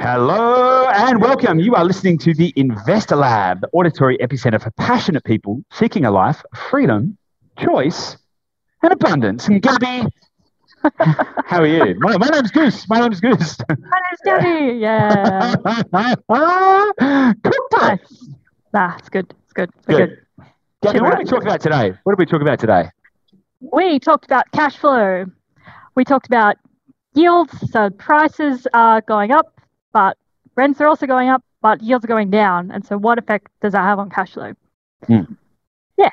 Hello and welcome. You are listening to the Investor Lab, the auditory epicenter for passionate people seeking a life, of freedom, choice, and abundance. And Gabby, how are you? My, my name's Goose. My name's Goose. My name's Gabby. Yeah. Cooked it. nice. Nah, it's good. It's good. We're Good. good. Gabby, what are we talking about today? What are we talking about today? We talked about cash flow. We talked about yields. So prices are going up, but rents are also going up, but yields are going down. And so, what effect does that have on cash flow? Hmm. Yeah,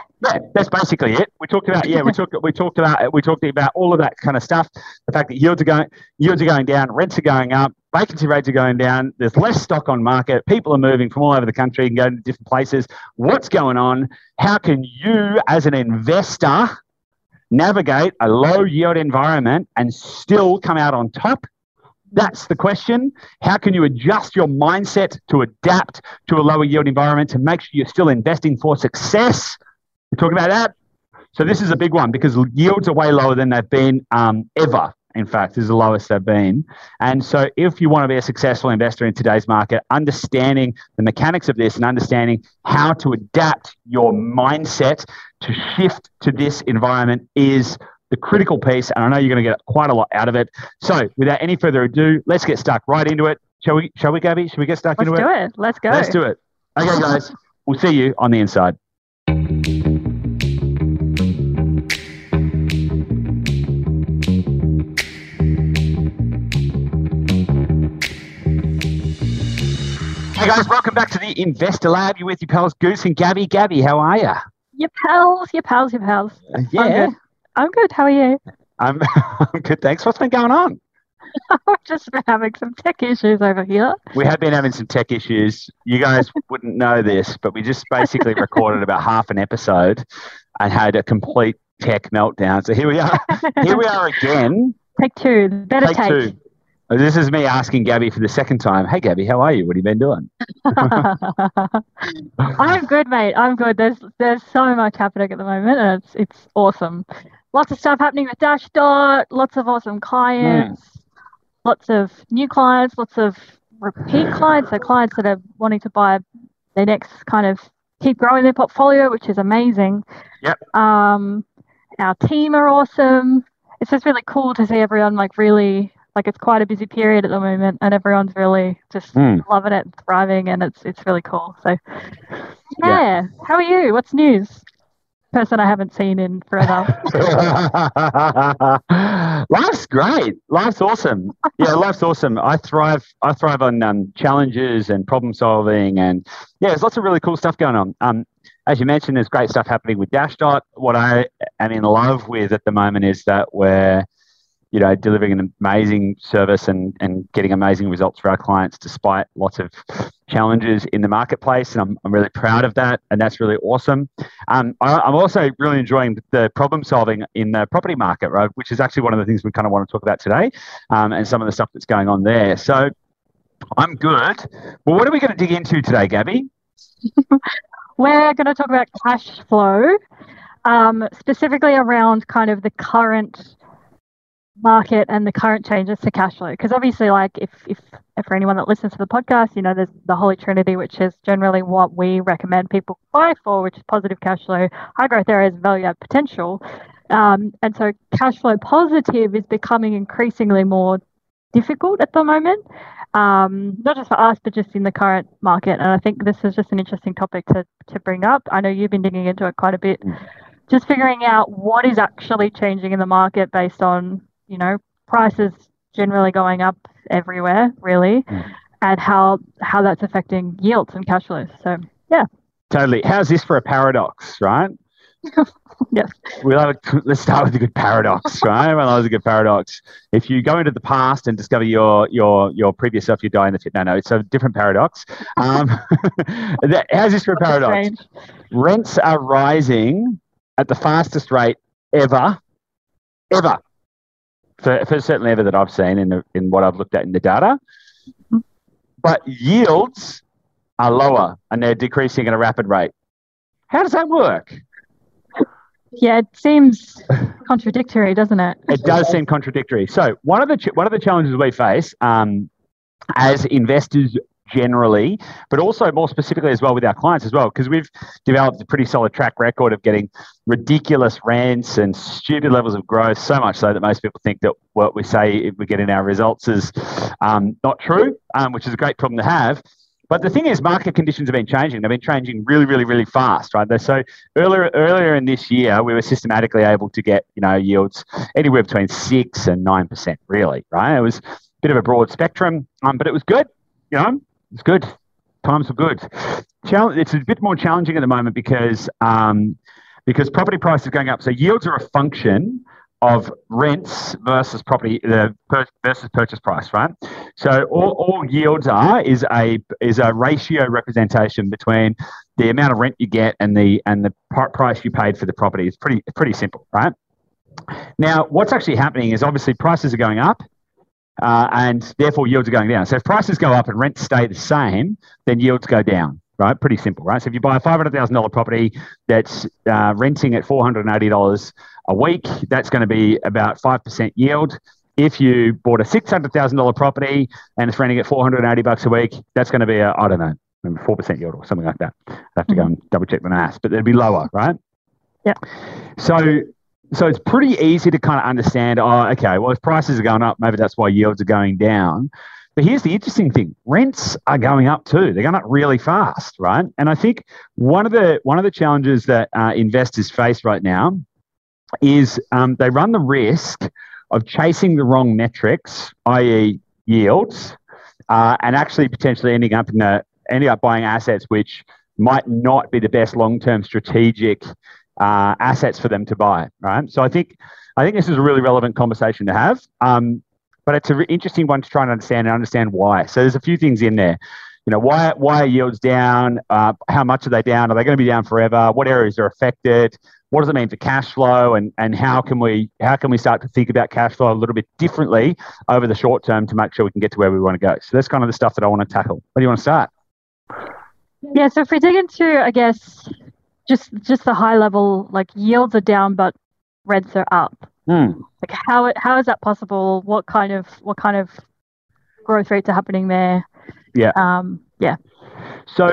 that's basically it. We talked about yeah, we talked we talked about we talked about all of that kind of stuff. The fact that yields are going yields are going down, rents are going up, vacancy rates are going down. There's less stock on market. People are moving from all over the country and going to different places. What's going on? How can you, as an investor, navigate a low yield environment and still come out on top? That's the question. How can you adjust your mindset to adapt to a lower yield environment to make sure you're still investing for success? We're talking about that. So this is a big one because yields are way lower than they've been um, ever. In fact, this is the lowest they've been. And so, if you want to be a successful investor in today's market, understanding the mechanics of this and understanding how to adapt your mindset to shift to this environment is the critical piece. And I know you're going to get quite a lot out of it. So, without any further ado, let's get stuck right into it. Shall we? Shall we, Gabby? Shall we get stuck Let's into do it? it. Let's go. Let's do it. Okay, guys. we'll see you on the inside. Hey guys, welcome back to the Investor Lab. You're with your pals Goose and Gabby. Gabby, how are you? Your pals, your pals, your pals. Yeah, good. I'm good. How are you? I'm, I'm good. Thanks. What's been going on? I've just been having some tech issues over here. We have been having some tech issues. You guys wouldn't know this, but we just basically recorded about half an episode and had a complete tech meltdown. So here we are. Here we are again. Take two. Better Take take. two. This is me asking Gabby for the second time. Hey, Gabby, how are you? What have you been doing? I'm good, mate. I'm good. There's there's so much happening at the moment, and it's it's awesome. Lots of stuff happening with Dashdot. Lots of awesome clients. Lots of new clients. Lots of repeat clients. So clients that are wanting to buy their next kind of keep growing their portfolio, which is amazing. Yep. Um, our team are awesome. It's just really cool to see everyone like really like it's quite a busy period at the moment, and everyone's really just Hmm. loving it, and thriving, and it's it's really cool. So, Yeah. yeah. How are you? What's news? Person I haven't seen in forever. life's great. Life's awesome. Yeah, life's awesome. I thrive. I thrive on um, challenges and problem solving, and yeah, there's lots of really cool stuff going on. Um, as you mentioned, there's great stuff happening with Dashdot. What I am in love with at the moment is that we're, you know, delivering an amazing service and and getting amazing results for our clients despite lots of challenges in the marketplace, and I'm, I'm really proud of that, and that's really awesome. Um, I, I'm also really enjoying the problem solving in the property market, right, which is actually one of the things we kind of want to talk about today, um, and some of the stuff that's going on there. So I'm good. Well, what are we going to dig into today, Gabby? We're going to talk about cash flow, um, specifically around kind of the current market and the current changes to cash flow. Because obviously, like if, if if for anyone that listens to the podcast, you know, there's the Holy Trinity, which is generally what we recommend people buy for, which is positive cash flow, high growth areas, value add potential. Um, and so, cash flow positive is becoming increasingly more difficult at the moment um, not just for us, but just in the current market. And I think this is just an interesting topic to, to bring up. I know you've been digging into it quite a bit, Mm. just figuring out what is actually changing in the market based on, you know, prices generally going up everywhere, really, Mm. and how how that's affecting yields and cash flows. So yeah, Totally. How's this for a paradox, right? yes, We love it. Let's start with a good paradox, right? Everyone loves a good paradox. If you go into the past and discover your your your previous self, you die in the fit. No, no, it's a different paradox. Um, that- how's this for a paradox? Rents are rising at the fastest rate ever, ever, for, for certainly ever that I've seen in the, in what I've looked at in the data. Mhm. But yields are lower and they're decreasing at a rapid rate. How does that work? Yeah, it seems contradictory, doesn't it? It does seem contradictory. So one of the ch- one of the challenges we face, um, as investors generally, but also more specifically as well with our clients as well, because we've developed a pretty solid track record of getting ridiculous rents and stupid levels of growth, so much so that most people think that what we say we get in our results is um, not true, um, which is a great problem to have. But the thing is, market conditions have been changing. They've been changing really, really, really fast, right? So earlier, earlier in this year, we were systematically able to get, you know, yields anywhere between six and nine percent, really, right? It was a bit of a broad spectrum, um, but it was good. You know, it's good. Times were good. It's a bit more challenging at the moment because um, because property prices are going up. So yields are a function of rents versus property the per, versus purchase price, right? So all, all yields are is a is a ratio representation between the amount of rent you get and the and the price you paid for the property. It's pretty pretty simple, right? Now, what's actually happening is obviously prices are going up. Uh, and therefore yields are going down. So if prices go up and rents stay the same, then yields go down right? Pretty simple, right? So if you buy a five hundred thousand dollar property that's uh, renting at four hundred and eighty dollars a week, that's going to be about five percent yield. If you bought a six hundred thousand dollar property and it's renting at four hundred and eighty bucks a week, that's going to be a I don't know four percent yield or something like that. I have to go and double check the math, but it'd be lower, right? Yeah. So so it's pretty easy to kind of understand. Oh, okay. Well, if prices are going up, maybe that's why yields are going down. But here's the interesting thing: rents are going up too. They're going up really fast, right? And I think one of the one of the challenges that uh, investors face right now is um, they run the risk of chasing the wrong metrics, i.e., yields, uh, and actually potentially ending up in the ending up buying assets which might not be the best long-term strategic uh, assets for them to buy, right? So I think I think this is a really relevant conversation to have. Um, but it's an interesting one to try and understand and understand why. So there's a few things in there. You know, why why are yields down? Uh, how much are they down? Are they going to be down forever? What areas are affected? What does it mean for cash flow? And and how can we how can we start to think about cash flow a little bit differently over the short term to make sure we can get to where we want to go? So that's kind of the stuff that I want to tackle. Where do you want to start? Yeah, so if we dig into, I guess, just just the high level, like yields are down, but rents are up. Mm. Like how how is that possible? What kind of what kind of growth rates are happening there? Yeah. Um, yeah. So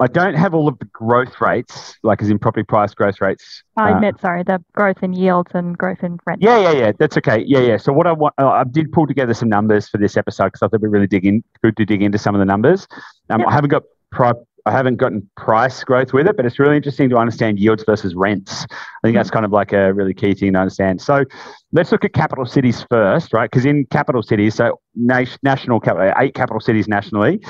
I don't have all of the growth rates, like as in property price growth rates. I admit, uh, sorry, the growth in yields and growth in rent. Yeah, yeah, yeah. That's okay. Yeah, yeah. So what I want, uh, I did pull together some numbers for this episode because I thought it'd be really dig in, good to dig into some of the numbers. Um, I haven't got pri- I haven't gotten price growth with it, but it's really interesting to understand yields versus rents. I think that's mm-hmm. kind of like a really key thing to understand. So let's look at capital cities first, right? Because in capital cities, so national capital, uh, eight capital cities nationally,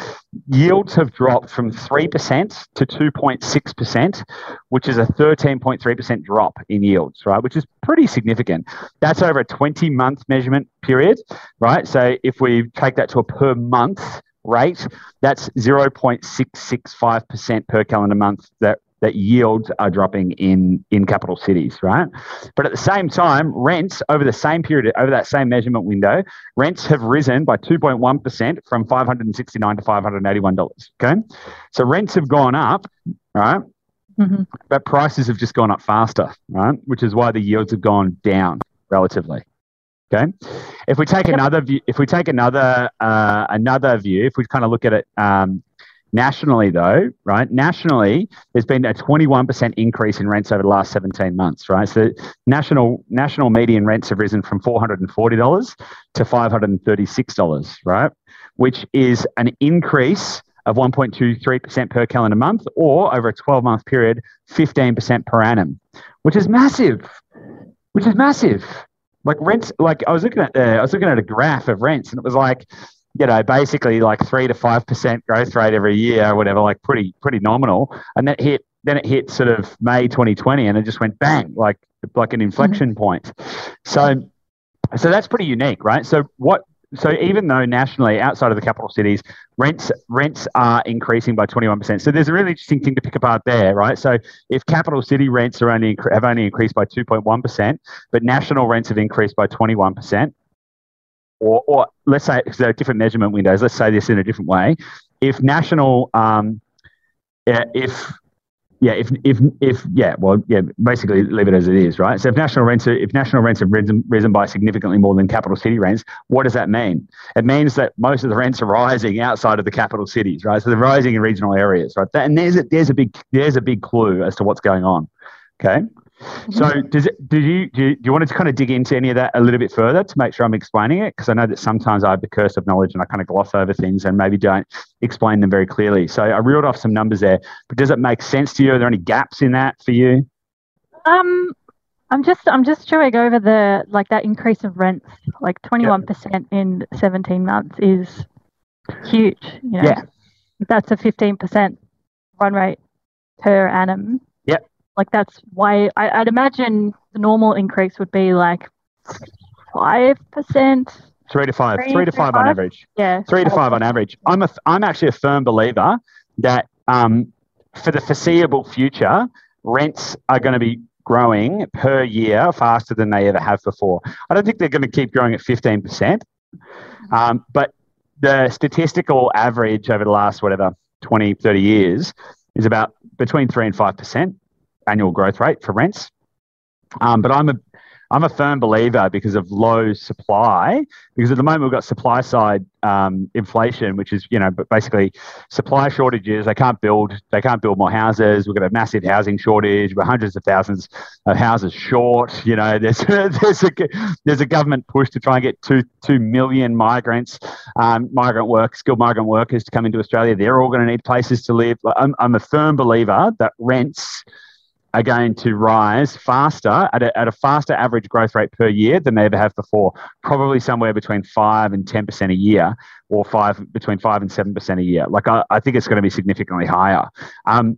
yields have dropped from 3% to 2.6%, which is a 13.3% drop in yields, right? Which is pretty significant. That's over a 20 month measurement period, right? So if we take that to a per month, rate, that's 0.665% per calendar month that that yields are dropping in in capital cities, right? But at the same time, rents over the same period, over that same measurement window, rents have risen by 2.1% from 569 to $581. Okay. So rents have gone up, right? Mm-hmm. But prices have just gone up faster, right? Which is why the yields have gone down relatively. Okay, if we take another view, if we take another uh, another view, if we kind of look at it um, nationally, though, right? Nationally, there's been a 21% increase in rents over the last 17 months, right? So national national median rents have risen from $440 to $536, right? Which is an increase of 1.23% per calendar month, or over a 12 month period, 15% per annum, which is massive. Which is massive like rents like i was looking at uh, i was looking at a graph of rents and it was like you know basically like three to five percent growth rate every year or whatever like pretty pretty nominal. And that hit then it hit sort of may 2020 and it just went bang like like an inflection mm-hmm. point. So so that's pretty unique right? So what so even though nationally outside of the capital cities rents rents are increasing by 21% so there's a really interesting thing to pick apart there right? So if capital city rents are only have only increased by 2.1% but national rents have increased by 21% or, or let's say there are different measurement windows let's say this in a different way. If national um, if yeah, if if if yeah, well, yeah, basically leave it as it is, right? So if national rents are, if national rents have risen, risen by significantly more than capital city rents, what does that mean? It means that most of the rents are rising outside of the capital cities, right? So they're rising in regional areas, right? That, and there's a, there's a big there's a big clue as to what's going on. Okay. So, does it, did you do, you do you want to kind of dig into any of that a little bit further to make sure I'm explaining it? Because I know that sometimes I have the curse of knowledge and I kind of gloss over things and maybe don't explain them very clearly. So, I reeled off some numbers there, but does it make sense to you? Are there any gaps in that for you? Um, I'm just I'm just chewing over the like that increase of rents, like 21% yep. in 17 months is huge. You know? Yeah, that's a 15% run rate per annum like that's why I, would imagine the normal increase would be like five percent. Three to five, three to five, five on average. Yeah, three to five on average. I'm a, I'm actually a firm believer that um, for the foreseeable future, rents are going to be growing per year faster than they ever have before. I don't think they're going to keep growing at 15%, um, but the statistical average over the last, whatever, 20, 30 years is about between 3 and 5% annual growth rate for rents. Um, but I'm a I'm a firm believer because of low supply. Because at the moment we've got supply side um, inflation, which is you know basically supply shortages. They can't build they can't build more houses. We've got a massive housing shortage. We're hundreds of thousands of houses short. You know there's there's a there's a government push to try and get two two million migrants, um, migrant work skilled migrant workers to come into Australia. They're all going to need places to live. I'm, I'm a firm believer that rents are going to rise faster at a, at a faster average growth rate per year than they ever have before. Probably somewhere between five and ten percent a year, or five between five and seven percent a year. Like I, I, think it's going to be significantly higher. Um,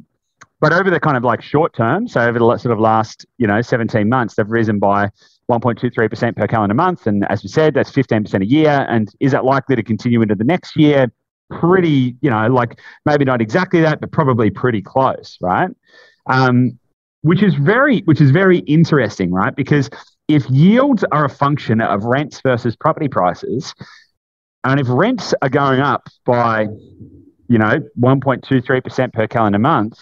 but over the kind of like short term, so over the sort of last you know 17 months, they've risen by 1.23% per calendar month, and as we said, that's 15% a year. And is that likely to continue into the next year? Pretty, you know, like maybe not exactly that, but probably pretty close, right? Um, which is very which is very interesting, right? Because if yields are a function of rents versus property prices, and if rents are going up by, you know, 1.23% per calendar month,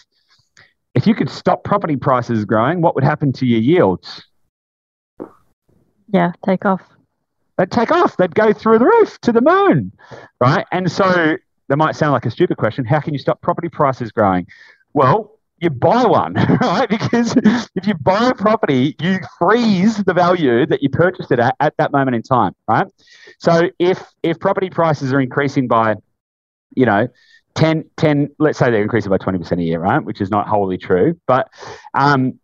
if you could stop property prices growing, what would happen to your yields? Yeah, take off. They'd take off. They'd go through the roof to the moon, right? And so that might sound like a stupid question. How can you stop property prices growing? Well, you buy one, right? Because if you buy a property, you freeze the value that you purchased it at at that moment in time, right? So if if property prices are increasing by, you know, 10, 10 let's say they're increasing by 20% a year, right? Which is not wholly true. But um,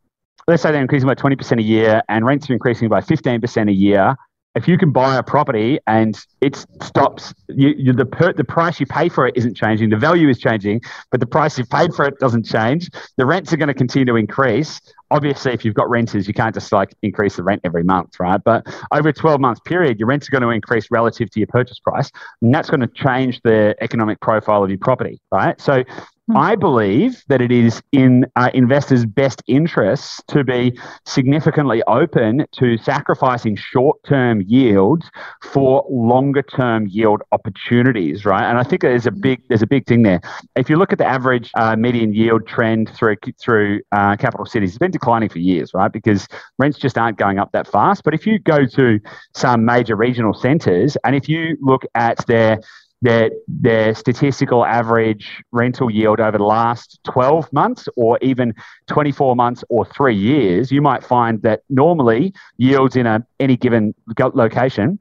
let's say they're increasing by 20% a year and rents are increasing by 15% a year if you can buy a property and it stops, you, you, the per, the price you pay for it isn't changing, the value is changing, but the price you've paid for it doesn't change. The rents are going to continue to increase. Obviously, if you've got renters, you can't just like increase the rent every month, right? But over a 12 month period, your rents are going to increase relative to your purchase price, and that's going to change the economic profile of your property, right? So Hmm. I believe that it is in uh, investors' best interests to be significantly open to sacrificing short term yields for longer term yield opportunities, right? And I think there's a big there's a big thing there. If you look at the average uh, median yield trend through through uh, capital cities, it's been declining for years, right? Because rents just aren't going up that fast. But if you go to some major regional centres and if you look at their their, their statistical average rental yield over the last 12 months or even 24 months or three years, you might find that normally yields in a, any given location,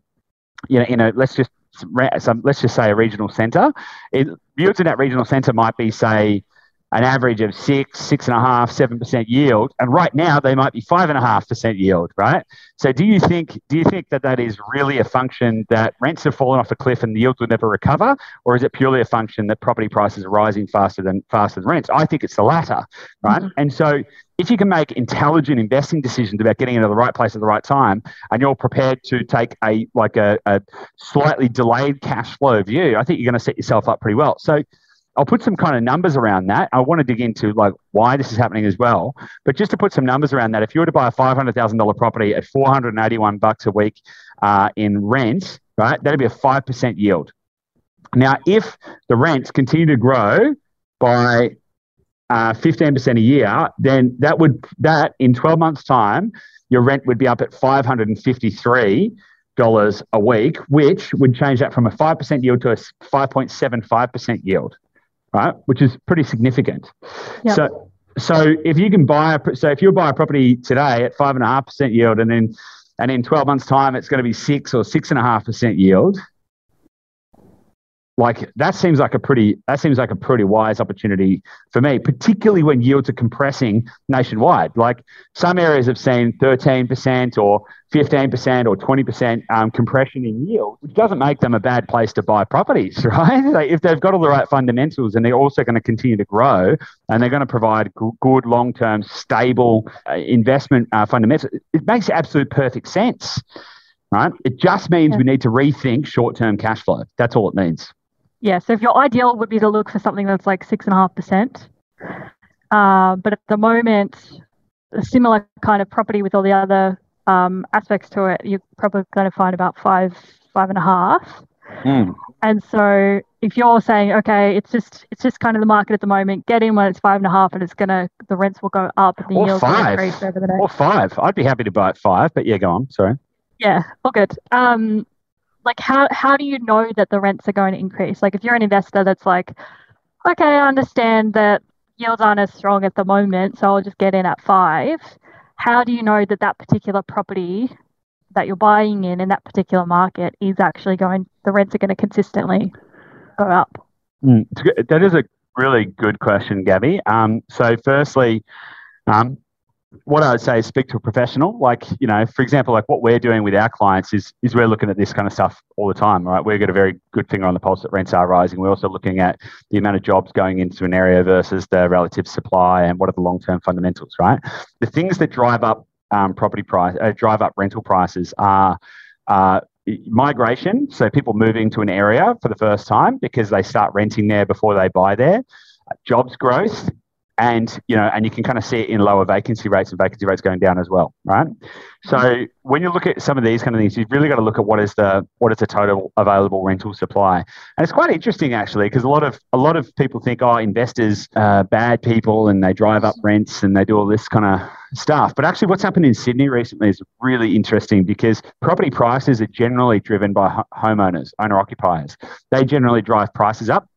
you know, in a, let's just, some, let's just say a regional centre, it, yields in that regional centre might be, say, an average of six, six and a half, seven percent yield, and right now they might be five and a half percent yield, right? So, do you think do you think that that is really a function that rents have fallen off a cliff and the yields will never recover, or is it purely a function that property prices are rising faster than faster than rents? I think it's the latter, right? Mm-hmm. And so, if you can make intelligent investing decisions about getting into the right place at the right time, and you're prepared to take a like a, a slightly delayed cash flow view, I think you're going to set yourself up pretty well. So I'll put some kind of numbers around that. I want to dig into like why this is happening as well. But just to put some numbers around that, if you were to buy a five hundred thousand dollar property at four hundred and eighty one bucks a week uh, in rent, right, that'd be a five percent yield. Now, if the rents continue to grow by uh, 15% a year, then that would that in 12 months' time, your rent would be up at 553 dollars a week, which would change that from a 5% yield to a 5.75% yield, right? Which is pretty significant. Yep. So so if you can buy a so if you buy a property today at five and a half percent yield and then and in 12 months time it's going to be six or six and a half percent yield like that seems like a pretty that seems like a pretty wise opportunity for me particularly when yields are compressing nationwide. Like some areas have seen 13% or 15% or 20% um, compression in yield which doesn't make them a bad place to buy properties right? Like if they've got all the right fundamentals and they're also going to continue to grow and they're going to provide g- good long-term stable uh, investment uh, fundamentals it makes absolute perfect sense right? It just means yeah. we need to rethink short-term cash flow. That's all it means yeah, so if your ideal would be to look for something that's like six and a half percent, uh, but at the moment, a similar kind of property with all the other um, aspects to it, you're probably going to find about five, five and a half. Mm. And so if you're saying, okay, it's just it's just kind of the market at the moment, get in when it's five and a half, and it's gonna the rents will go up and the or yields five. will increase over the next. Or five. I'd be happy to buy at five, but yeah, go on. Sorry. Yeah, all good. Um, like how how do you know that the rents are going to increase? Like if you're an investor that's like, okay, I understand that yields aren't as strong at the moment, so I'll just get in at five. How do you know that that particular property that you're buying in in that particular market is actually going? The rents are going to consistently go up. Mm, that is a really good question, Gabby. Um, so firstly, um, what I would say is speak to a professional. Like, you know, for example, like what we're doing with our clients is is we're looking at this kind of stuff all the time, right? We've got a very good finger on the pulse that rents are rising. We're also looking at the amount of jobs going into an area versus the relative supply and what are the long term fundamentals, right? The things that drive up um, property price, uh, drive up rental prices are uh, migration. So people moving to an area for the first time because they start renting there before they buy there. Jobs growth, and you know, and you can kind of see it in lower vacancy rates and vacancy rates going down as well, right? So when you look at some of these kind of things, you've really got to look at what is the what is the total available rental supply, and it's quite interesting actually because a lot of a lot of people think, oh, investors are bad people and they drive up rents and they do all this kind of stuff. But actually, what's happened in Sydney recently is really interesting because property prices are generally driven by homeowners, owner occupiers. They generally drive prices up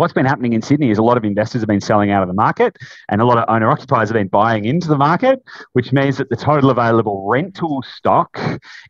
what's been happening in Sydney is a lot of investors have been selling out of the market and a lot of owner occupiers have been buying into the market, which means that the total available rental stock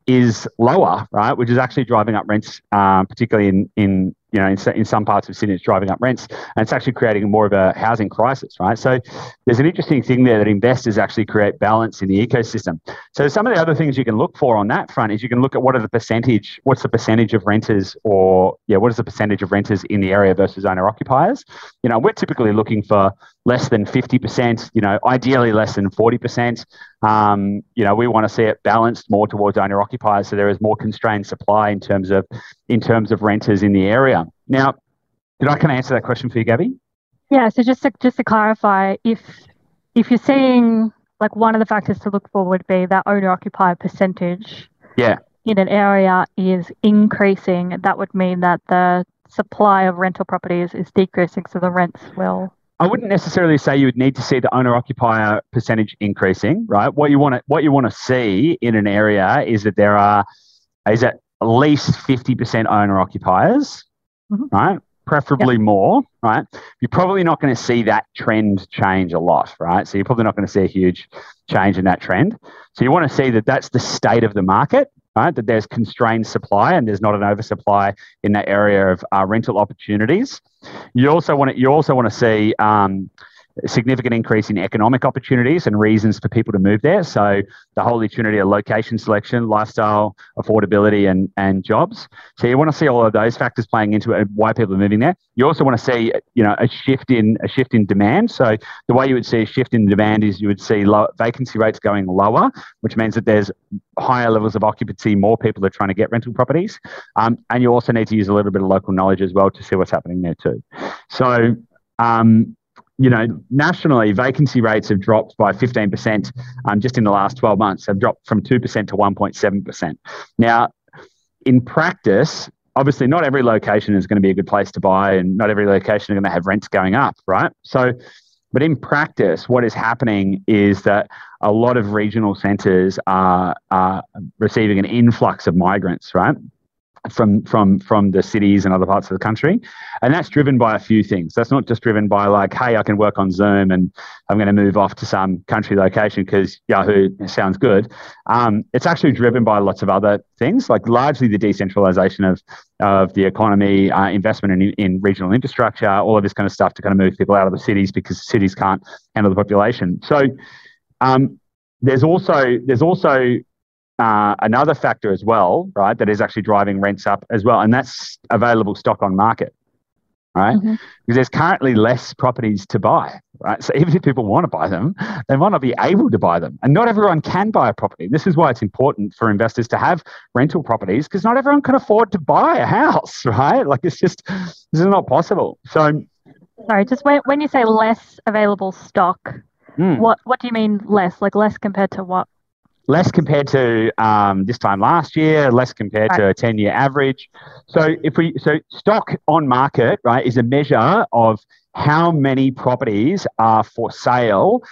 is lower, right? Which is actually driving up rents, um, particularly in, in you know, in, in some parts of Sydney, it's driving up rents and it's actually creating more of a housing crisis, right? So there's an interesting thing there that investors actually create balance in the ecosystem. So some of the other things you can look for on that front is you can look at what are the percentage, what's the percentage of renters or, yeah, what is the percentage of renters in the area versus owner occupiers? You know, we're typically looking for less than 50%, you know, ideally less than 40%. Um, you know, we want to see it balanced more towards owner occupiers so there is more constrained supply in terms of in terms of renters in the area. Now, did I kind of answer that question for you, Gabby? Yeah, so just to just to clarify, if if you're seeing like one of the factors to look for would be that owner occupier percentage yeah. in an area is increasing, that would mean that the supply of rental properties is decreasing, so the rents will I wouldn't necessarily say you would need to see the owner occupier percentage increasing, right? What you want to what you want to see in an area is that there are is at least fifty percent owner occupiers, mm-hmm. right? Preferably yep. more, right? You're probably not going to see that trend change a lot, right? So you're probably not going to see a huge change in that trend. So you want to see that that's the state of the market, right? That there's constrained supply and there's not an oversupply in that area of uh, rental opportunities. You also want to you also want to see um, significant increase in economic opportunities and reasons for people to move there. So the holy trinity of location selection, lifestyle, affordability, and and jobs. So you want to see all of those factors playing into it, why people are moving there. You also want to see you know a shift in a shift in demand. So the way you would see a shift in demand is you would see low, vacancy rates going lower, which means that there's higher levels of occupancy, more people are trying to get rental properties, um, and you also need to use a little bit of local knowledge as well to see what's happening there too. So um, you know, nationally, vacancy rates have dropped by 15% um, just in the last 12 months, have dropped from 2% to 1.7%. Now, in practice, obviously, not every location is going to be a good place to buy, and not every location is going to have rents going up, right? So, But in practice, what is happening is that a lot of regional centres are, are receiving an influx of migrants, right? From from from the cities and other parts of the country. And that's driven by a few things. That's not just driven by like hey i can work on zoom and i'm going to move off to some country location because yahoo sounds good. Um, it's actually driven by lots of other things like largely the decentralization of of the economy uh, investment in, in regional infrastructure all of this kind of stuff to kind of move people out of the cities because cities can't handle the population. So um, there's also there's also uh, another factor as well, right, that is actually driving rents up as well, and that's available stock on market, right? Mm-hmm. Because there's currently less properties to buy, right? So even if people want to buy them, they might not be able to buy them, and not everyone can buy a property. This is why it's important for investors to have rental properties because not everyone can afford to buy a house, right? Like it's just this is not possible. So, sorry, just when when you say less available stock. Mm. What what do you mean less? Like less compared to what? Less compared to um, this time last year, less compared right. to a 10 year average. So if we so stock on market, right, is a measure of how many properties are for sale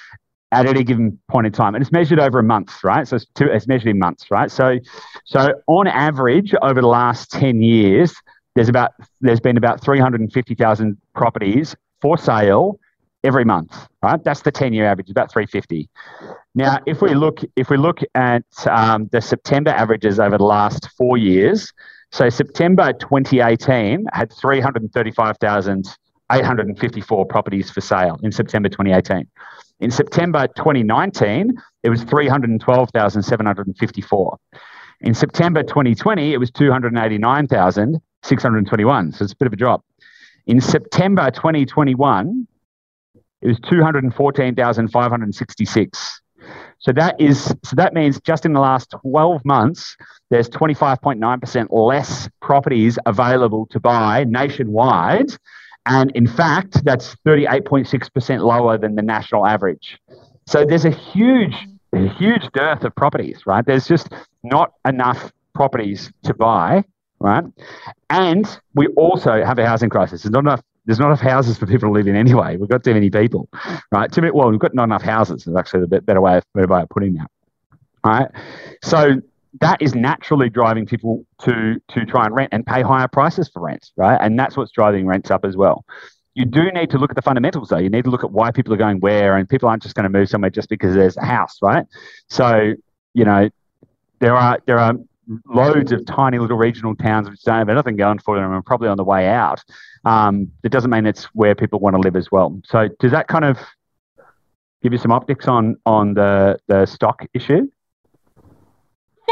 at any given point in time, and it's measured over a month, right? So it's, two, it's measured in months, right? So, so on average, over the last ten years, there's about there's been about three hundred and fifty thousand properties for sale every month, right? That's the 10 year average, about 350. Now, if we look, if we look at um, the September averages over the last four years, so September 2018 had 335,854 properties for sale in September 2018. In September 2019, it was 312,754. In September 2020, it was 289,621. So it's a bit of a drop. In September 2021, it was 214,566. So that is so that means just in the last 12 months, there's 25.9% less properties available to buy nationwide. And in fact, that's 38.6% lower than the national average. So there's a huge, a huge dearth of properties, right? There's just not enough properties to buy, right? And we also have a housing crisis. There's not enough there's not enough houses for people to live in anyway. We've got too many people, right? Too many, well, we've got not enough houses. Is actually the better way of, better way of putting that. Right. So that is naturally driving people to to try and rent and pay higher prices for rent, right? And that's what's driving rents up as well. You do need to look at the fundamentals though. You need to look at why people are going where, and people aren't just going to move somewhere just because there's a house, right? So you know there are there are loads of tiny little regional towns which don't have anything going for them and probably on the way out. Um, it doesn't mean it's where people want to live as well. So does that kind of give you some optics on on the the stock issue?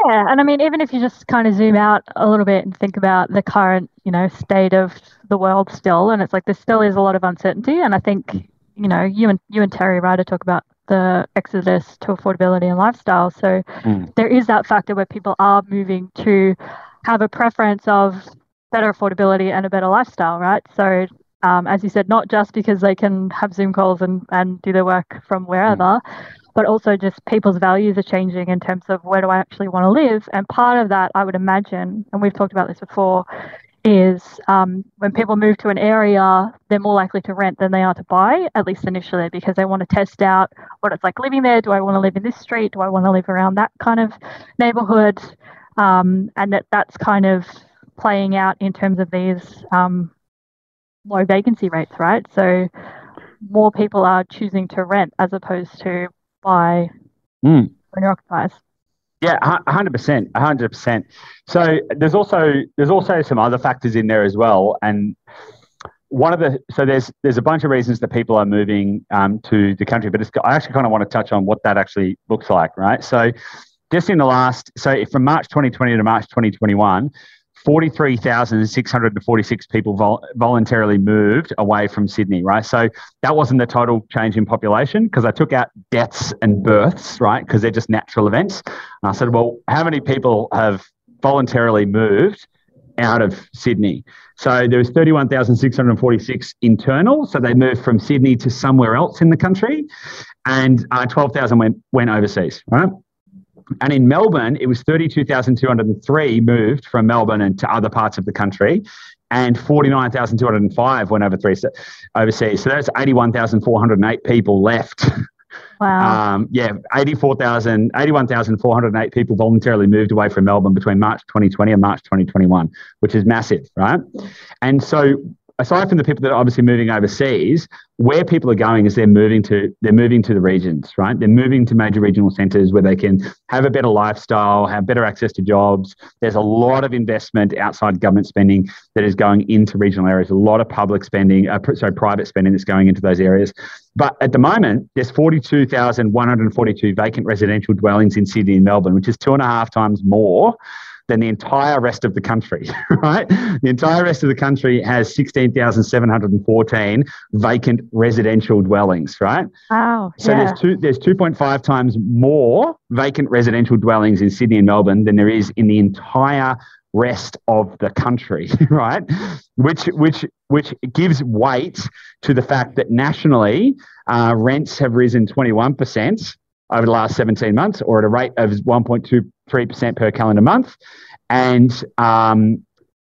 Yeah, and I mean, even if you just kind of zoom out a little bit and think about the current, you know, state of the world still, and it's like there still is a lot of uncertainty, and I think, you know, you and you and Terry Ryder talk about the exodus to affordability and lifestyle. So mm. there is that factor where people are moving to have a preference of better affordability and a better lifestyle, right? So um, as you said, not just because they can have Zoom calls and, and do their work from wherever, mm. but also just people's values are changing in terms of where do I actually want to live. And part of that, I would imagine, and we've talked about this before, is um, when people move to an area, they're more likely to rent than they are to buy, at least initially, because they want to test out what it's like living there. Do I want to live in this street? Do I want to live around that kind of neighborhood? Um, and that that's kind of playing out in terms of these um, low vacancy rates, right? So more people are choosing to rent as opposed to buy mm. owner occupiers. Yeah, hundred percent, hundred percent. So there's also there's also some other factors in there as well, and one of the so there's there's a bunch of reasons that people are moving um, to the country, but I actually kind of want to touch on what that actually looks like, right? So just in the last so from March 2020 to March 2021, 43,646 people vol- voluntarily moved away from Sydney, right? So that wasn't the total change in population because I took out deaths and births, right? Because they're just natural events. And I said, well, how many people have voluntarily moved out of Sydney? So there was 31,646 internal. So they moved from Sydney to somewhere else in the country, and uh, 12,000 went went overseas, right? And in Melbourne, it was 32,203 moved from Melbourne and to other parts of the country. and 49,205 went over three overseas. So that's 81,408 people left. Wow. Um, yeah, 84,000, 81,408 people voluntarily moved away from Melbourne between March 2020 and March 2021, which is massive, right? And so aside from the people that are obviously moving overseas, where people are going is they're moving to they're moving to the regions, right? They're moving to major regional centres where they can have a better lifestyle, have better access to jobs. There's a lot of investment outside government spending that is going into regional areas. A lot of public spending, uh, sorry, private spending that's going into those areas. But at the moment, there's 42,142 vacant residential dwellings in Sydney and Melbourne, which is two and a half times more than the entire rest of the country, right? The entire rest of the country has 16,714 vacant residential dwellings, right? Wow. So yeah. there's two there's 2.5 times more vacant residential dwellings in Sydney and Melbourne than there is in the entire rest of the country, right? Which which which gives weight to the fact that nationally uh, rents have risen 21% over the last 17 months, or at a rate of 1.23% per calendar month. And um,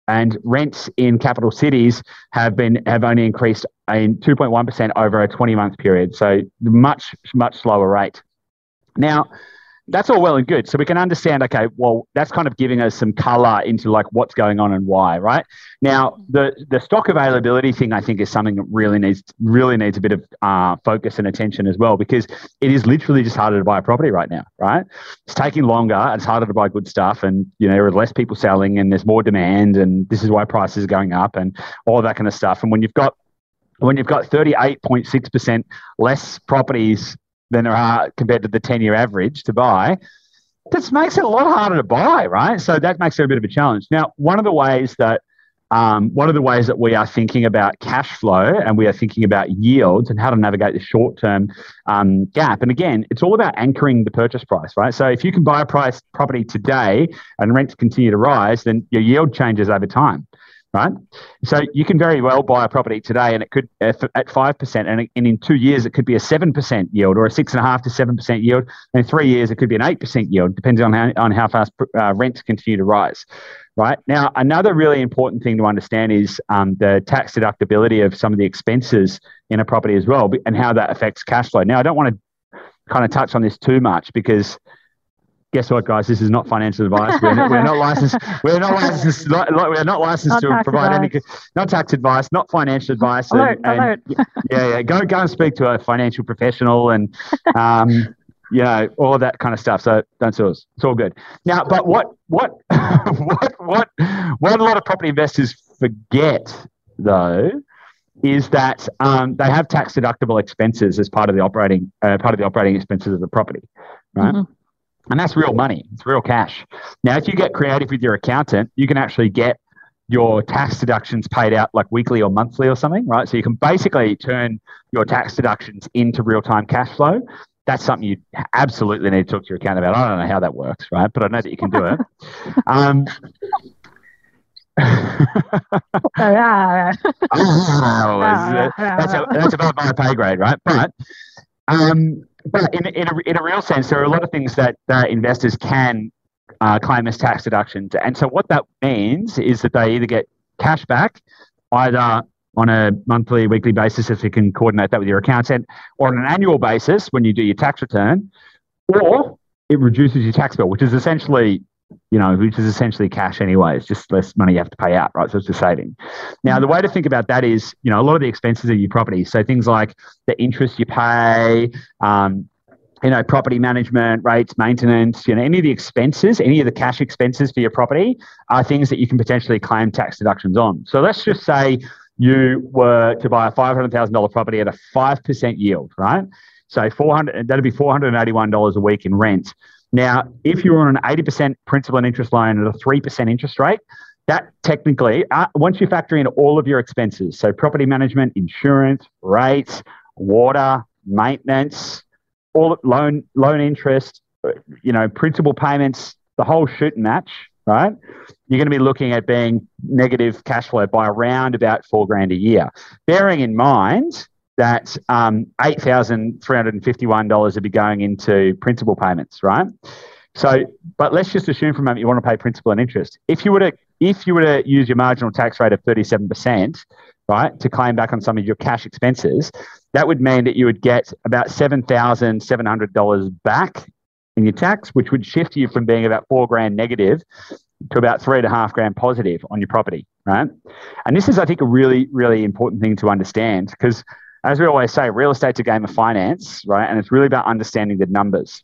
and rents in capital cities have been have only increased in 2.1% over a 20 month period. So much much slower rate. Now, that's all well and good. So we can understand, okay, well, that's kind of giving us some color into like what's going on and why, right? Now, the the stock availability thing, I think, is something that really needs really needs a bit of uh, focus and attention as well, because it is literally just harder to buy a property right now, right? It's taking longer. It's harder to buy good stuff, and you know, there are less people selling, and there's more demand, and this is why prices are going up, and all that kind of stuff. And when you've got when you've got 38.6% less properties than there are compared to the 10 year average to buy, this makes it a lot harder to buy, right? So that makes it a bit of a challenge. Now, one of the ways that um, one of the ways that we are thinking about cash flow and we are thinking about yields and how to navigate the short term um, gap. And again, it's all about anchoring the purchase price, right? So if you can buy a price property today and rents continue to rise, then your yield changes over time right? So you can very well buy a property today, and it could at five percent, and in two years it could be a seven percent yield, or a six and a half to seven percent yield. And in three years it could be an eight percent yield, depending on how on how fast uh, rents continue to rise. Right now, another really important thing to understand is um, the tax deductibility of some of the expenses in a property as well, and how that affects cash flow. Now, I don't want to kind of touch on this too much because guess what, guys? This is not financial advice. We're not, we're not licensed. We're not licensed. We're not licensed not to provide advice. any, not tax advice, not financial advice. Alert, and, alert. And, yeah, yeah. Go, go and speak to a financial professional and, um, you know, all that kind of stuff. So don't sue us. It's all good. Now, but what, what, what, what, what a lot of property investors forget, though, is that um, they have tax deductible expenses as part of the operating uh, part of the operating expenses of the property, right? Mm-hmm. And that's real money. It's real cash. Now, if you get creative with your accountant, you can actually get your tax deductions paid out like weekly or monthly or something, right? So you can basically turn your tax deductions into real time cash flow. That's something you absolutely need to talk to your accountant about. I don't know how that works, right? But I know that you can do it. Um, oh, that's, that's above my pay grade, right? But um, but in, in, a, in a real sense, there are a lot of things that, that investors can uh, claim as tax deductions. And so what that means is that they either get cash back, either on a monthly, weekly basis, if you can coordinate that with your accountant, or on an annual basis when you do your tax return, or it reduces your tax bill, which is essentially you know, which is essentially cash anyway. It's just less money you have to pay out, right? So it's a saving. Now, the way to think about that is, you know, a lot of the expenses of your property. So things like the interest you pay, um, you know, property management rates, maintenance, you know, any of the expenses, any of the cash expenses for your property are things that you can potentially claim tax deductions on. So let's just say you were to buy a $500,000 property at a 5% yield, right? So 400, that'd be $481 a week in rent. Now, if you're on an 80% principal and interest loan at a 3% interest rate, that technically, uh, once you factor in all of your expenses, so property management, insurance, rates, water, maintenance, all loan loan interest, you know, principal payments, the whole shoot and match, right? You're going to be looking at being negative cash flow by around about four grand a year. Bearing in mind that um, $8,351 would be going into principal payments, right? So, but let's just assume for a moment you want to pay principal and interest. If you were to if you were to use your marginal tax rate of 37%, right, to claim back on some of your cash expenses, that would mean that you would get about $7,700 back in your tax, which would shift you from being about four grand negative to about three and a half grand positive on your property, right? And this is, I think, a really, really important thing to understand because, as we always say, real estate's a game of finance, right? And it's really about understanding the numbers.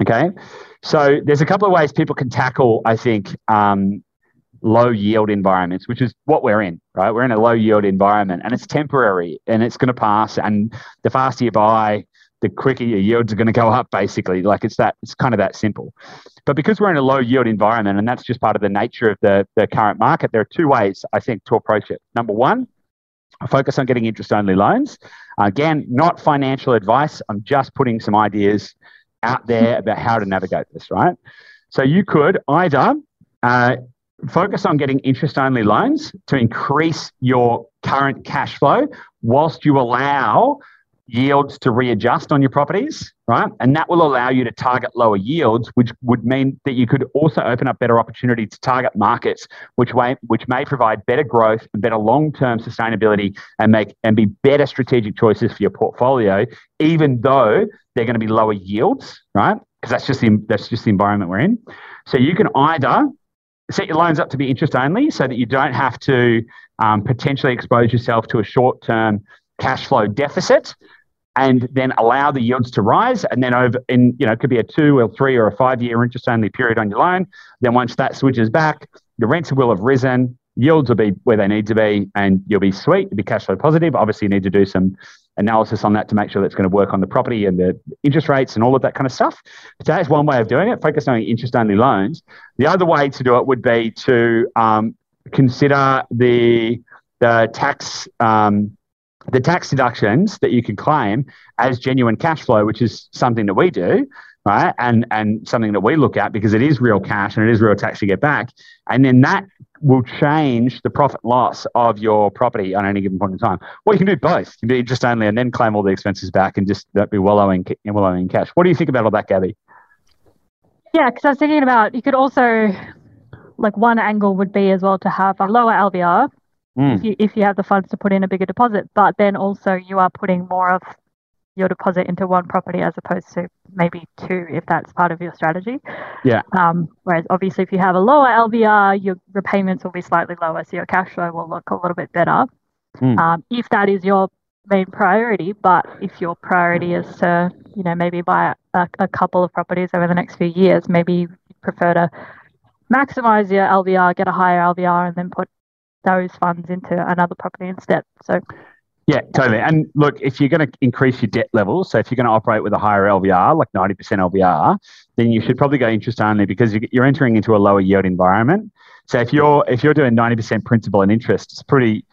Okay, so there's a couple of ways people can tackle, I think, um, low yield environments, which is what we're in, right? We're in a low yield environment and it's temporary and it's going to pass. And the faster you buy, the quicker your yields are going to go up, basically. Like it's that, it's kind of that simple. But because we're in a low yield environment and that's just part of the nature of the, the current market, there are two ways, I think, to approach it. Number one, focus on getting interest only loans. Again, not financial advice. I'm just putting some ideas out there about how to navigate this, right? So you could either uh, focus on getting interest only loans to increase your current cash flow whilst you allow yields to readjust on your properties, right? And that will allow you to target lower yields, which would mean that you could also open up better opportunity to target markets, which may, which may provide better growth and better long-term sustainability and make and be better strategic choices for your portfolio, even though they're going to be lower yields, right? Because that's just the that's just the environment we're in. So you can either set your loans up to be interest only so that you don't have to um, potentially expose yourself to a short-term cash flow deficit and then allow the yields to rise. And then over in, you know, it could be a two or three or a five year interest only period on your loan. Then once that switches back, the rents will have risen, yields will be where they need to be, and you'll be sweet, you'll be cash flow positive. Obviously, you need to do some analysis on that to make sure that's going to work on the property and the interest rates and all of that kind of stuff. But that's one way of doing it, focus on interest only loans. The other way to do it would be to um, consider the the tax um, the tax deductions that you can claim as genuine cash flow, which is something that we do, right? And and something that we look at because it is real cash and it is real tax you get back. And then that will change the profit loss of your property on any given point in time. Well, you can do both. You can do interest only and then claim all the expenses back and just don't be wallowing wallowing in cash. What do you think about all that, Gabby? Yeah, because I was thinking about you could also like one angle would be as well to have a lower LVR mm. if you if you have the funds to put in a bigger deposit. But then also you are putting more of your deposit into one property as opposed to maybe two if that's part of your strategy. Yeah. Um, whereas obviously if you have a lower LVR, your repayments will be slightly lower, so your cash flow will look a little bit better. Mm. Um, if that is your main priority, but if your priority is to, you know, maybe buy a, a couple of properties over the next few years, maybe you prefer to maximize your LVR, get a higher LVR, and then put those funds into another property instead. So yeah, totally. And look, if you're going to increase your debt levels, so if you're going to operate with a higher LVR, like 90% LVR, then you should probably go interest only because you're entering into a lower yield environment. So if you're if you're doing 90% principal and interest, it's pretty.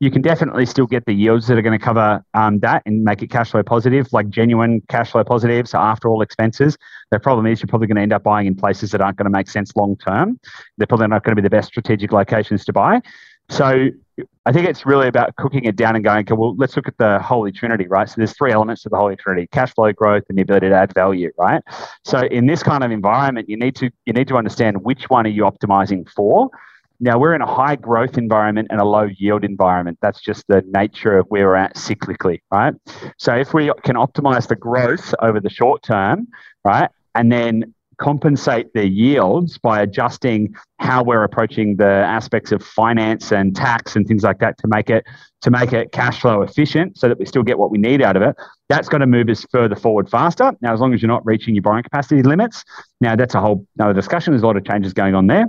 You can definitely still get the yields that are going to cover um, that and make it cash flow positive, like genuine cash flow positive. So after all expenses, the problem is you're probably going to end up buying in places that aren't going to make sense long term. They're probably not going to be the best strategic locations to buy. So I think it's really about cooking it down and going, okay, well, let's look at the Holy Trinity, right? So there's three elements to the Holy Trinity: cash flow, growth, and the ability to add value, right? So in this kind of environment, you need to you need to understand which one are you optimizing for. Now we're in a high growth environment and a low yield environment. That's just the nature of where we're at cyclically, right? So if we can optimize for growth over the short term, right, and then compensate their yields by adjusting how we're approaching the aspects of finance and tax and things like that to make it to make it cash flow efficient so that we still get what we need out of it. That's going to move us further forward faster. Now as long as you're not reaching your borrowing capacity limits now that's a whole another discussion. There's a lot of changes going on there.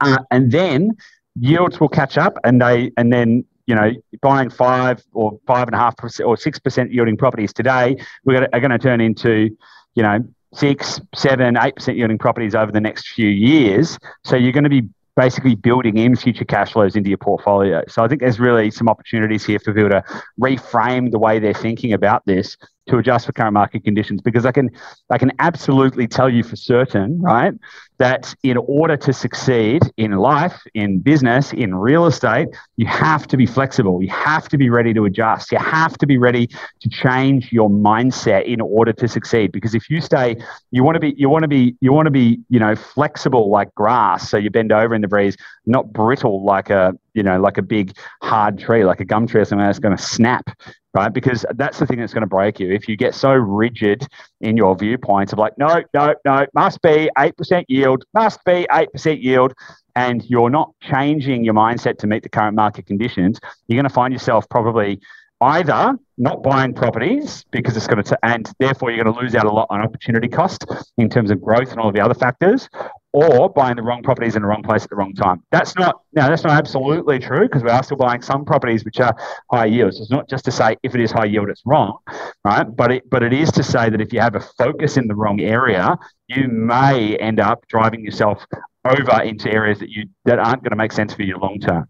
Uh, and then yields will catch up and they and then you know, buying five or five and a half percent or six percent yielding properties today, we're going to turn into, you know, six, seven, eight percent yielding properties over the next few years. So you're going to be basically building in future cash flows into your portfolio. So I think there's really some opportunities here for people to reframe the way they're thinking about this to adjust for current market conditions because I can I can absolutely tell you for certain, right, that in order to succeed in life, in business, in real estate, you have to be flexible. You have to be ready to adjust. You have to be ready to change your mindset in order to succeed. Because if you stay, you want to be, you want to be, you want to be, you know, flexible like grass. So you bend over in the breeze, not brittle like a, you know, like a big hard tree, like a gum tree or something that's going to snap right? Because that's the thing that's going to break you. If you get so rigid in your viewpoints of like, no, no, no, must be 8% yield, must be 8% yield, and you're not changing your mindset to meet the current market conditions, you're going to find yourself probably either not buying properties because it's going to, and therefore you're going to lose out a lot on opportunity cost in terms of growth and all of the other factors, or buying the wrong properties in the wrong place at the wrong time. That's not now that's not absolutely true because we are still buying some properties which are high yields. It's not just to say if it is high yield, it's wrong, right? But it but it is to say that if you have a focus in the wrong area, you may end up driving yourself over into areas that you that aren't going to make sense for you long term.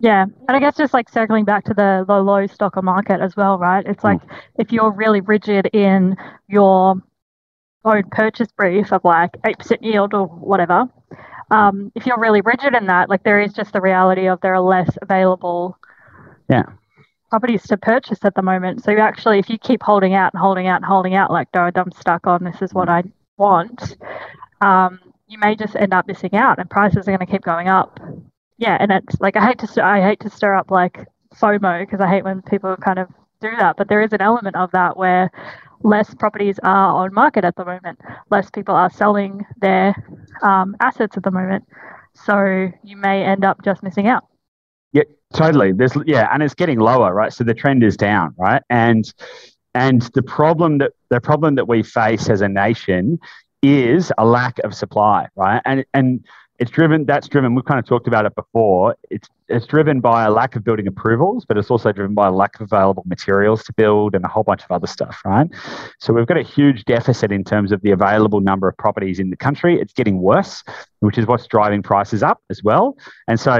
Yeah, and I guess just like circling back to the, the low stocker market as well, right? It's like mm. if you're really rigid in your own purchase brief of like 8% yield or whatever, um, if you're really rigid in that, like there is just the reality of there are less available yeah. properties to purchase at the moment. So you actually, if you keep holding out and holding out and holding out, like, no, I'm stuck on this is what I want, um, you may just end up missing out and prices are going to keep going up. Yeah, and it's like I hate to I hate to stir up like FOMO because I hate when people kind of do that, but there is an element of that where less properties are on market at the moment, less people are selling their um, assets at the moment. So you may end up just missing out. Yeah, totally. There's yeah, and it's getting lower, right? So the trend is down, right? And and the problem that the problem that we face as a nation is a lack of supply, right? And and it's driven that's driven we've kind of talked about it before it's it's driven by a lack of building approvals but it's also driven by a lack of available materials to build and a whole bunch of other stuff right so we've got a huge deficit in terms of the available number of properties in the country it's getting worse which is what's driving prices up as well and so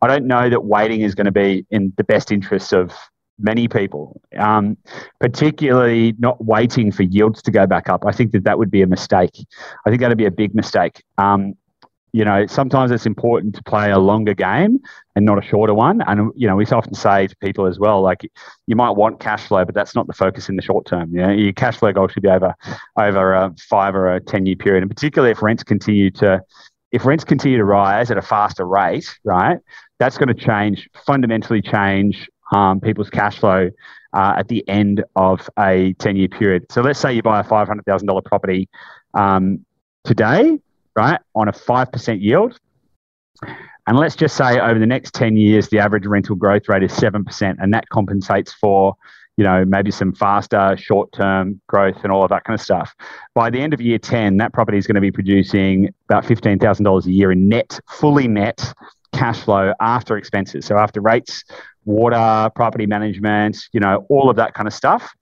i don't know that waiting is going to be in the best interests of many people, um, particularly not waiting for yields to go back up. I think that that would be a mistake. I think that'd be a big mistake. Um, you know, sometimes it's important to play a longer game and not a shorter one. And, you know, we often say to people as well, like, you might want cash flow, but that's not the focus in the short term. You know, your cash flow goal should be over, over a five or a 10 year period. And particularly if rents continue to, if rents continue to rise at a faster rate, right, that's going to change, fundamentally change um, people's cash flow uh, at the end of a 10 year period. So let's say you buy a $500,000 property um, today right, on a 5% yield. And let's just say over the next 10 years, the average rental growth rate is 7%, and that compensates for, you know, maybe some faster short-term growth and all of that kind of stuff. By the end of year 10, that property is going to be producing about $15,000 a year in net, fully net cash flow after expenses. So after rates, water, property management, you know, all of that kind of stuff.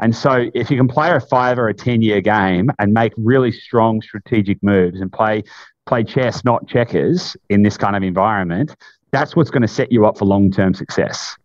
And so, if you can play a five or a 10 year game and make really strong strategic moves and play, play chess, not checkers in this kind of environment, that's what's going to set you up for long term success.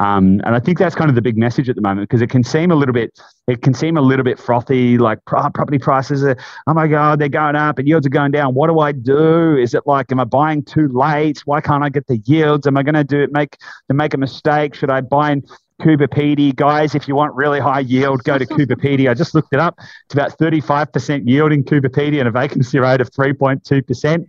Um, and I think that's kind of the big message at the moment because it can seem a little bit, it can seem a little bit frothy, like property prices are, oh my God, they're going up and yields are going down. What do I do? Is it like, am I buying too late? Why can't I get the yields? Am I going to do it, make, to make a mistake? Should I buy in Pedy. Guys, if you want really high yield, go to Pedy. I just looked it up. It's about 35% yield in Pedy and a vacancy rate of 3.2%.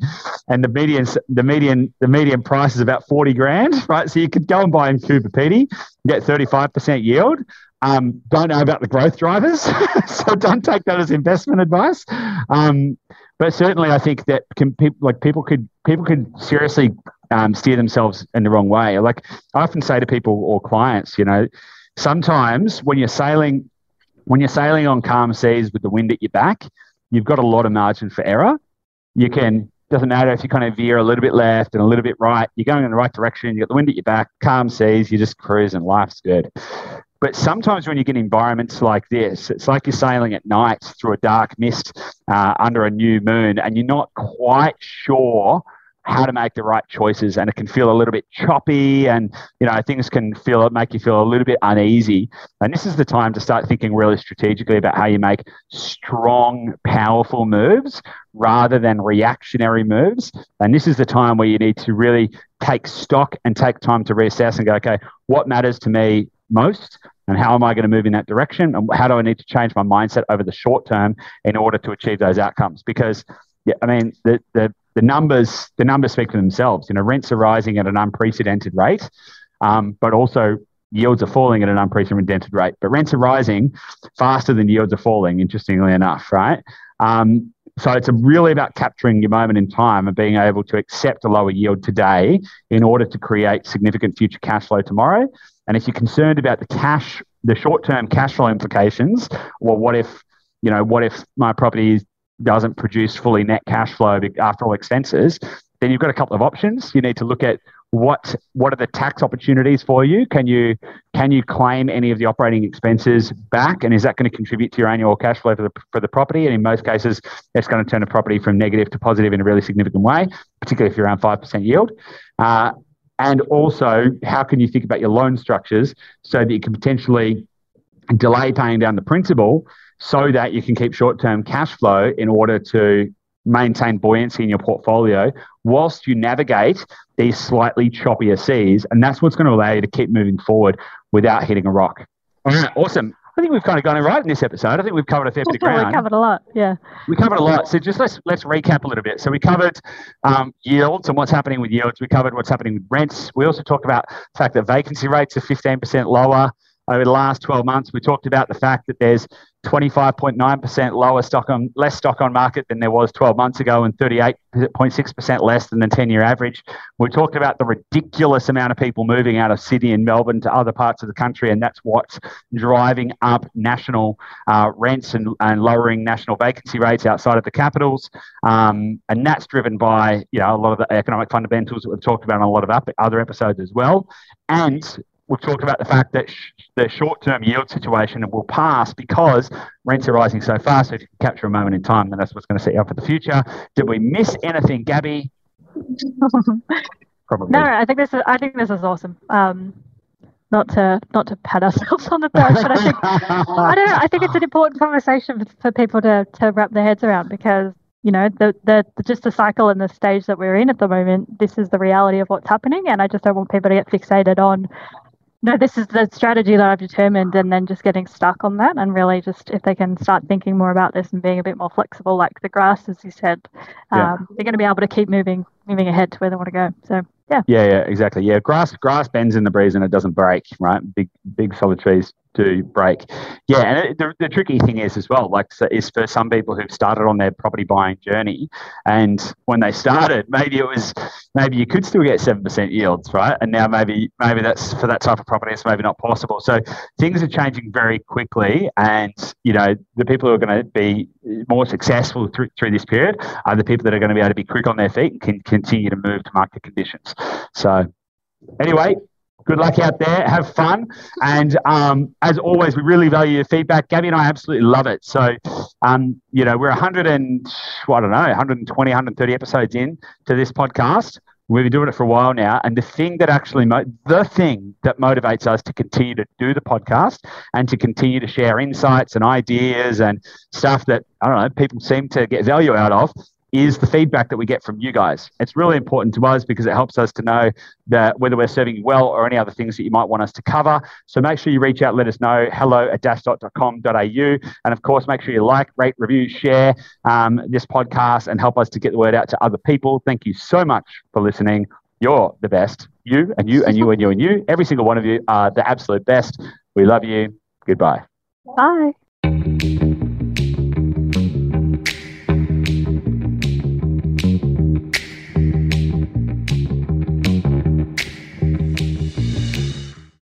And the median, the median, the median price is about 40 grand, right? So you could go and buy in Pedy, get 35% yield. Um, don't know about the growth drivers, so don't take that as investment advice. Um, but certainly, I think that can, people like people could people could seriously um, steer themselves in the wrong way. Like I often say to people or clients, you know, sometimes when you're sailing, when you're sailing on calm seas with the wind at your back, you've got a lot of margin for error. You can doesn't matter if you kind of veer a little bit left and a little bit right. You're going in the right direction. You got the wind at your back, calm seas. You're just cruising. Life's good. But sometimes when you get environments like this, it's like you're sailing at night through a dark mist uh, under a new moon, and you're not quite sure how to make the right choices and it can feel a little bit choppy and you know things can feel make you feel a little bit uneasy. And this is the time to start thinking really strategically about how you make strong powerful moves rather than reactionary moves. And this is the time where you need to really take stock and take time to reassess and go okay what matters to me most and how am I going to move in that direction and how do I need to change my mindset over the short term in order to achieve those outcomes? Because yeah, I mean the the the numbers the numbers speak for themselves. You know, rents are rising at an unprecedented rate, um, but also yields are falling at an unprecedented rate. But rents are rising faster than yields are falling. Interestingly enough, right? Um, so it's really about capturing your moment in time and being able to accept a lower yield today in order to create significant future cash flow tomorrow. And if you're concerned about the cash, the short-term cash flow implications, well, what if, you know, what if my property is doesn't produce fully net cash flow after all expenses, then you've got a couple of options. You need to look at what what are the tax opportunities for you? Can you can you claim any of the operating expenses back, and is that going to contribute to your annual cash flow for the for the property? And in most cases, it's going to turn a property from negative to positive in a really significant way, particularly if you're around five percent yield. Uh, and also, how can you think about your loan structures so that you can potentially delay paying down the principal so that you can keep short term cash flow in order to maintain buoyancy in your portfolio whilst you navigate these slightly choppier seas. And that's what's going to allow you to keep moving forward without hitting a rock. All right, awesome. I think we've kind of gone right in this episode. I think we've covered a fair bit of ground. we covered a lot, yeah. We covered a lot. So just let's let's recap a little bit. So we covered um, yields and what's happening with yields. We covered what's happening with rents. We also talked about the fact that vacancy rates are 15% lower over the last 12 months. We talked about the fact that there's 25.9% lower stock on less stock on market than there was 12 months ago and 38.6% less than the 10 year average. We talked about the ridiculous amount of people moving out of Sydney and Melbourne to other parts of the country, and that's what's driving up national uh, rents and, and lowering national vacancy rates outside of the capitals. Um, and that's driven by you know a lot of the economic fundamentals that we've talked about on a lot of other episodes as well. And we've talked about the fact that sh- the short-term yield situation will pass because rents are rising so fast. So if you can capture a moment in time, then that's what's going to set you up for the future. Did we miss anything, Gabby? Probably. No, I think this is. I think this is awesome. Um, not to not to pat ourselves on the back, but I think I don't know. I think it's an important conversation for people to to wrap their heads around because you know the, the, the just the cycle and the stage that we're in at the moment. This is the reality of what's happening, and I just don't want people to get fixated on no, this is the strategy that I've determined, and then just getting stuck on that, and really just if they can start thinking more about this and being a bit more flexible, like the grass, as you said, yeah. um, they're going to be able to keep moving, moving ahead to where they want to go. So yeah, yeah, yeah, exactly. Yeah, grass, grass bends in the breeze and it doesn't break, right? Big, big solid trees do break. Yeah, and the, the tricky thing is as well, like, so is for some people who've started on their property buying journey, and when they started, maybe it was, maybe you could still get seven percent yields, right? And now maybe, maybe that's for that type of property, it's maybe not possible. So things are changing very quickly, and you know, the people who are going to be more successful through through this period are the people that are going to be able to be quick on their feet and can continue to move to market conditions. So anyway, good luck out there. Have fun. And um, as always, we really value your feedback. Gabby and I absolutely love it. So, um, you know, we're 100 and, well, I don't know, 120, 130 episodes in to this podcast. We've been doing it for a while now. And the thing that actually, mo- the thing that motivates us to continue to do the podcast and to continue to share insights and ideas and stuff that, I don't know, people seem to get value out of is the feedback that we get from you guys. It's really important to us because it helps us to know that whether we're serving you well or any other things that you might want us to cover. So make sure you reach out, let us know, hello at dashdot.com.au. And of course, make sure you like, rate, review, share um, this podcast and help us to get the word out to other people. Thank you so much for listening. You're the best. You and you and you and you and you. Every single one of you are the absolute best. We love you. Goodbye. Bye.